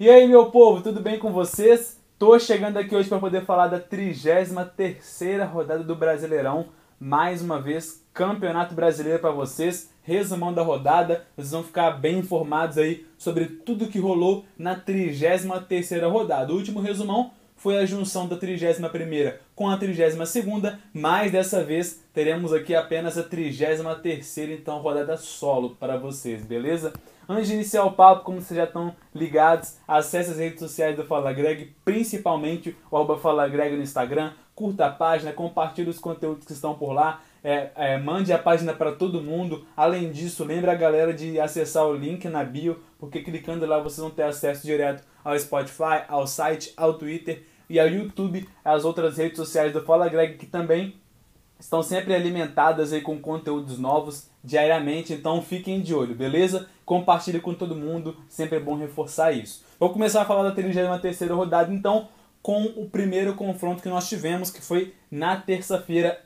E aí, meu povo, tudo bem com vocês? Tô chegando aqui hoje para poder falar da 33ª rodada do Brasileirão. Mais uma vez, Campeonato Brasileiro para vocês. Resumão da rodada, vocês vão ficar bem informados aí sobre tudo que rolou na 33ª rodada. O último resumão foi a junção da 31ª com a 32ª, mas dessa vez teremos aqui apenas a 33ª, então rodada solo para vocês, beleza? Antes de iniciar o papo, como vocês já estão ligados, acesse as redes sociais do Fala Greg, principalmente o arroba Fala Greg no Instagram, curta a página, compartilhe os conteúdos que estão por lá, é, é, mande a página para todo mundo. Além disso, lembre a galera de acessar o link na bio, porque clicando lá vocês vão ter acesso direto ao Spotify, ao site, ao Twitter e ao YouTube, as outras redes sociais do Fala Greg que também estão sempre alimentadas aí com conteúdos novos diariamente, então fiquem de olho, beleza? Compartilhe com todo mundo, sempre é bom reforçar isso. Vou começar a falar da 33 rodada, então, com o primeiro confronto que nós tivemos, que foi na terça-feira,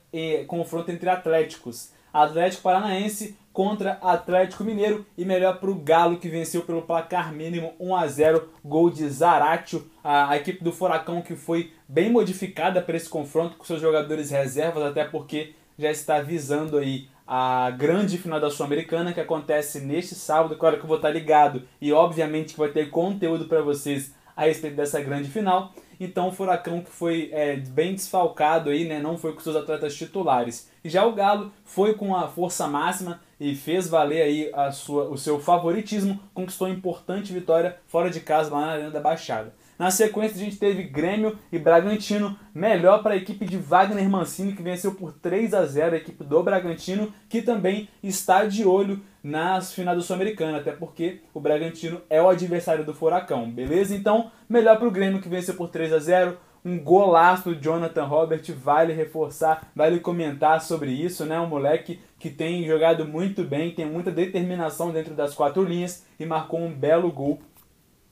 confronto entre Atléticos. Atlético Paranaense contra Atlético Mineiro e melhor para o Galo que venceu pelo placar mínimo 1 a 0 gol de Zaratio, a, a equipe do Furacão que foi bem modificada para esse confronto com seus jogadores reservas, até porque já está visando aí a grande final da Sul-Americana que acontece neste sábado, claro que eu vou estar ligado e obviamente que vai ter conteúdo para vocês a respeito dessa grande final. Então o Furacão que foi é, bem desfalcado aí, né, não foi com seus atletas titulares. E já o Galo foi com a força máxima e fez valer aí a sua, o seu favoritismo, conquistou importante vitória fora de casa lá na Arena da Baixada. Na sequência, a gente teve Grêmio e Bragantino, melhor para a equipe de Wagner Mancini, que venceu por 3 a 0 a equipe do Bragantino, que também está de olho nas finais do Sul-Americano, até porque o Bragantino é o adversário do Furacão, beleza? Então, melhor para o Grêmio, que venceu por 3 a 0 um golaço do Jonathan Robert, vale reforçar, vale comentar sobre isso, né? Um moleque que tem jogado muito bem, tem muita determinação dentro das quatro linhas e marcou um belo gol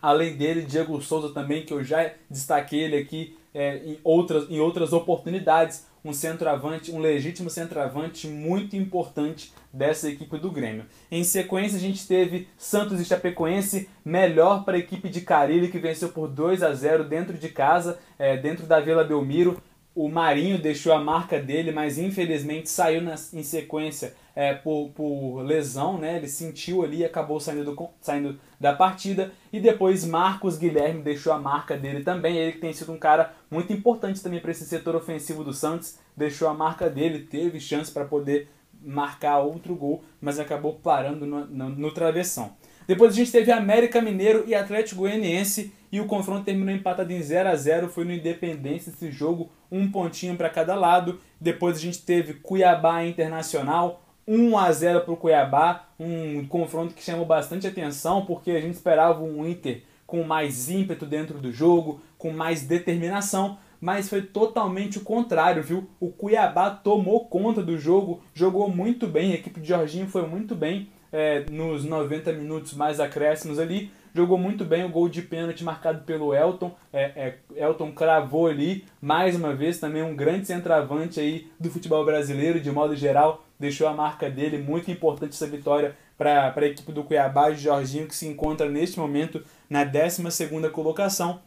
Além dele, Diego Souza também, que eu já destaquei ele aqui é, em, outras, em outras oportunidades. Um centroavante, um legítimo centroavante muito importante dessa equipe do Grêmio. Em sequência, a gente teve Santos e Chapecoense, melhor para a equipe de Carilli, que venceu por 2 a 0 dentro de casa, é, dentro da Vila Belmiro. O Marinho deixou a marca dele, mas infelizmente saiu na, em sequência é, por, por, lesão, né? Ele sentiu ali e acabou saindo, do, saindo da partida. E depois Marcos Guilherme deixou a marca dele também. Ele que tem sido um cara muito importante também para esse setor ofensivo do Santos. Deixou a marca dele, teve chance para poder marcar outro gol, mas acabou parando no, no, no travessão. Depois a gente teve América Mineiro e Atlético Goianiense e o confronto terminou empatado em 0 a 0 Foi no Independência esse jogo, um pontinho para cada lado. Depois a gente teve Cuiabá Internacional, 1 a 0 para o Cuiabá, um confronto que chamou bastante atenção porque a gente esperava um Inter com mais ímpeto dentro do jogo, com mais determinação, mas foi totalmente o contrário, viu? O Cuiabá tomou conta do jogo, jogou muito bem, a equipe de Jorginho foi muito bem é, nos 90 minutos mais acréscimos ali, jogou muito bem o gol de pênalti marcado pelo Elton. É, é, Elton cravou ali, mais uma vez, também um grande centroavante aí do futebol brasileiro, de modo geral, deixou a marca dele. Muito importante essa vitória para a equipe do Cuiabá de Jorginho, que se encontra neste momento na 12 colocação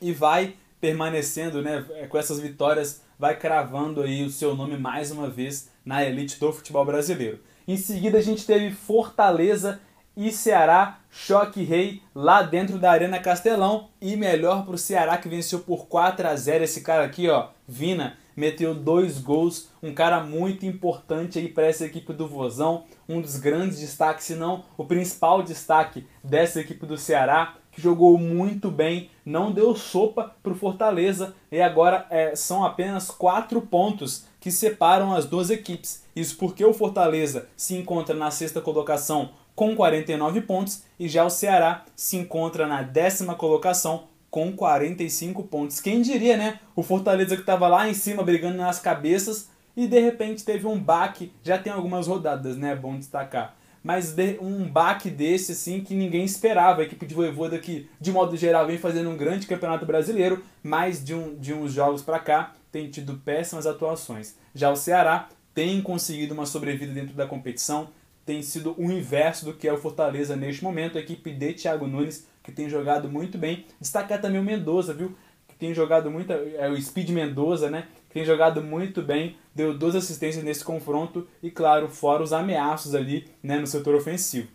e vai permanecendo né, com essas vitórias, vai cravando aí o seu nome mais uma vez na elite do futebol brasileiro. Em seguida a gente teve Fortaleza e Ceará, choque rei lá dentro da Arena Castelão. E melhor para o Ceará que venceu por 4 a 0 esse cara aqui, ó, Vina, meteu dois gols, um cara muito importante aí para essa equipe do Vozão, um dos grandes destaques, se não o principal destaque dessa equipe do Ceará, que jogou muito bem, não deu sopa para o Fortaleza. E agora é, são apenas quatro pontos que separam as duas equipes. Isso porque o Fortaleza se encontra na sexta colocação com 49 pontos e já o Ceará se encontra na décima colocação com 45 pontos. Quem diria, né? O Fortaleza que estava lá em cima brigando nas cabeças e de repente teve um baque. Já tem algumas rodadas, né? Bom destacar. Mas um baque desse, assim, que ninguém esperava. A equipe de Voivoda que, de modo geral, vem fazendo um grande campeonato brasileiro, mas de, um, de uns jogos para cá tem tido péssimas atuações. Já o Ceará tem conseguido uma sobrevida dentro da competição, tem sido o inverso do que é o Fortaleza neste momento. A equipe de Thiago Nunes que tem jogado muito bem. Destacar também o Mendoza, viu? Que tem jogado muito. É o Speed Mendoza, né? Que tem jogado muito bem, deu duas assistências nesse confronto e, claro, fora os ameaços ali né, no setor ofensivo.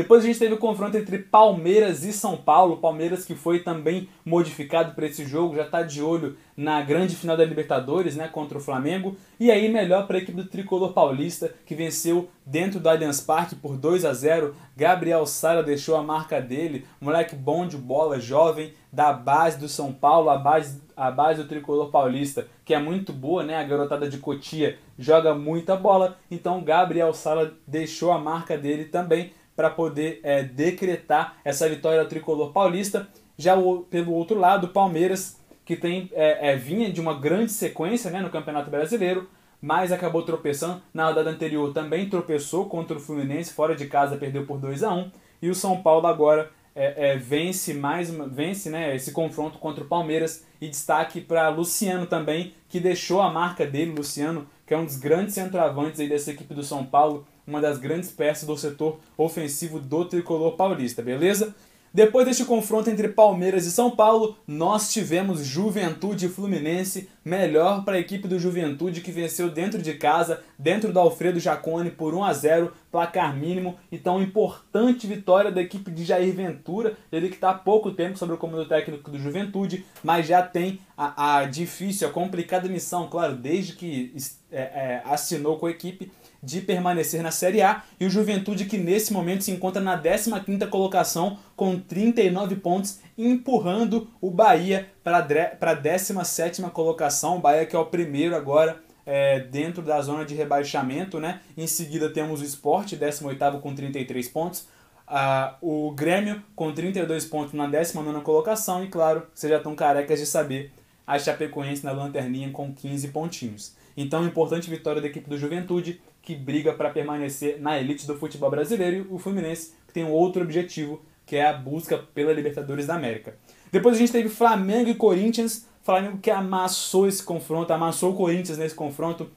Depois a gente teve o confronto entre Palmeiras e São Paulo. Palmeiras que foi também modificado para esse jogo, já está de olho na grande final da Libertadores, né, contra o Flamengo. E aí melhor para a equipe do Tricolor Paulista, que venceu dentro do Allianz Parque por 2 a 0. Gabriel Sara deixou a marca dele, moleque bom de bola, jovem, da base do São Paulo, a base, a base do Tricolor Paulista, que é muito boa, né? A garotada de Cotia joga muita bola. Então Gabriel Sala deixou a marca dele também para poder é, decretar essa vitória tricolor paulista. Já o, pelo outro lado, o Palmeiras, que tem é, é, vinha de uma grande sequência né, no Campeonato Brasileiro, mas acabou tropeçando. Na rodada anterior também tropeçou contra o Fluminense, fora de casa perdeu por 2 a 1 E o São Paulo agora é, é, vence mais vence né, esse confronto contra o Palmeiras e destaque para Luciano também, que deixou a marca dele, Luciano, que é um dos grandes centroavantes aí dessa equipe do São Paulo, uma das grandes peças do setor ofensivo do tricolor paulista, beleza? Depois deste confronto entre Palmeiras e São Paulo, nós tivemos Juventude e Fluminense, melhor para a equipe do Juventude que venceu dentro de casa, dentro do Alfredo Jacone por 1 a 0, placar mínimo. Então, importante vitória da equipe de Jair Ventura, ele que está há pouco tempo sobre o comando técnico do Juventude, mas já tem a, a difícil, a complicada missão, claro, desde que é, é, assinou com a equipe, de permanecer na Série A e o Juventude que nesse momento se encontra na 15ª colocação com 39 pontos, empurrando o Bahia para a 17ª colocação, o Bahia que é o primeiro agora é, dentro da zona de rebaixamento, né? Em seguida temos o Sport, 18º com 33 pontos, ah, o Grêmio com 32 pontos na 19ª colocação e claro, vocês já estão carecas de saber, a Chapecoense na lanterninha com 15 pontinhos. Então, importante vitória da equipe do Juventude, que briga para permanecer na elite do futebol brasileiro, e o Fluminense, que tem um outro objetivo, que é a busca pela Libertadores da América. Depois a gente teve Flamengo e Corinthians, Flamengo que amassou esse confronto, amassou o Corinthians nesse confronto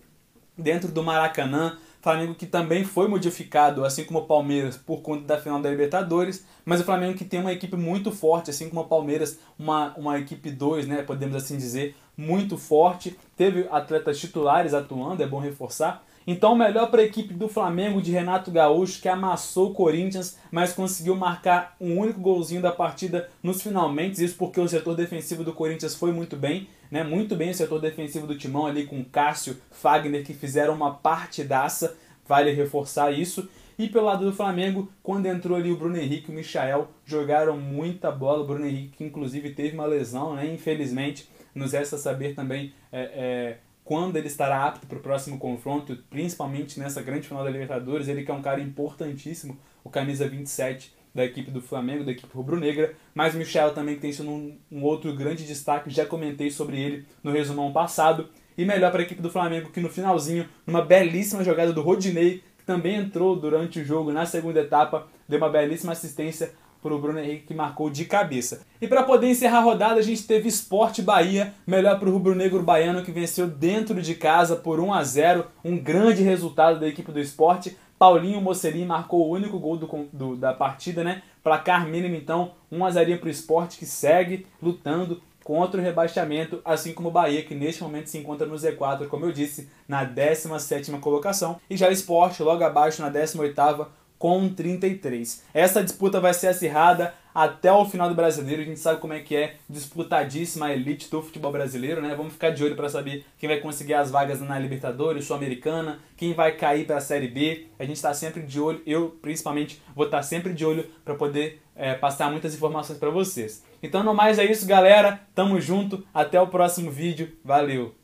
dentro do Maracanã. Flamengo que também foi modificado, assim como o Palmeiras, por conta da final da Libertadores, mas o Flamengo que tem uma equipe muito forte, assim como o Palmeiras, uma, uma equipe 2, né, podemos assim dizer, muito forte. Teve atletas titulares atuando, é bom reforçar. Então, melhor para a equipe do Flamengo de Renato Gaúcho, que amassou o Corinthians, mas conseguiu marcar um único golzinho da partida nos finalmente. Isso porque o setor defensivo do Corinthians foi muito bem, né? Muito bem o setor defensivo do Timão ali com Cássio, Fagner, que fizeram uma partidaça. Vale reforçar isso. E pelo lado do Flamengo, quando entrou ali o Bruno Henrique e o Michael, jogaram muita bola. O Bruno Henrique, que inclusive teve uma lesão, né? Infelizmente, nos resta saber também é, é, quando ele estará apto para o próximo confronto, principalmente nessa grande final da Libertadores. Ele que é um cara importantíssimo, o camisa 27 da equipe do Flamengo, da equipe rubro-negra, mas Michel também que tem sido um, um, outro grande destaque, já comentei sobre ele no resumão passado. E melhor para a equipe do Flamengo que no finalzinho, numa belíssima jogada do Rodinei, que também entrou durante o jogo na segunda etapa, deu uma belíssima assistência para o Bruno Henrique que marcou de cabeça. E para poder encerrar a rodada, a gente teve Sport Bahia, melhor para o rubro-negro baiano que venceu dentro de casa por 1 a 0, um grande resultado da equipe do esporte. Paulinho Mocelin marcou o único gol do, do, da partida, né? Placar mínimo então, 1 a 0 para o esporte que segue lutando contra o rebaixamento, assim como o Bahia, que neste momento se encontra no Z4, como eu disse, na 17ª colocação, e já o Sport logo abaixo na 18ª com 33. Essa disputa vai ser acirrada até o final do brasileiro. A gente sabe como é que é disputadíssima a elite do futebol brasileiro, né? Vamos ficar de olho para saber quem vai conseguir as vagas na Libertadores, Sul-Americana, quem vai cair para a Série B. A gente está sempre de olho, eu principalmente vou estar tá sempre de olho para poder é, passar muitas informações para vocês. Então, no mais é isso, galera. Tamo junto. Até o próximo vídeo. Valeu!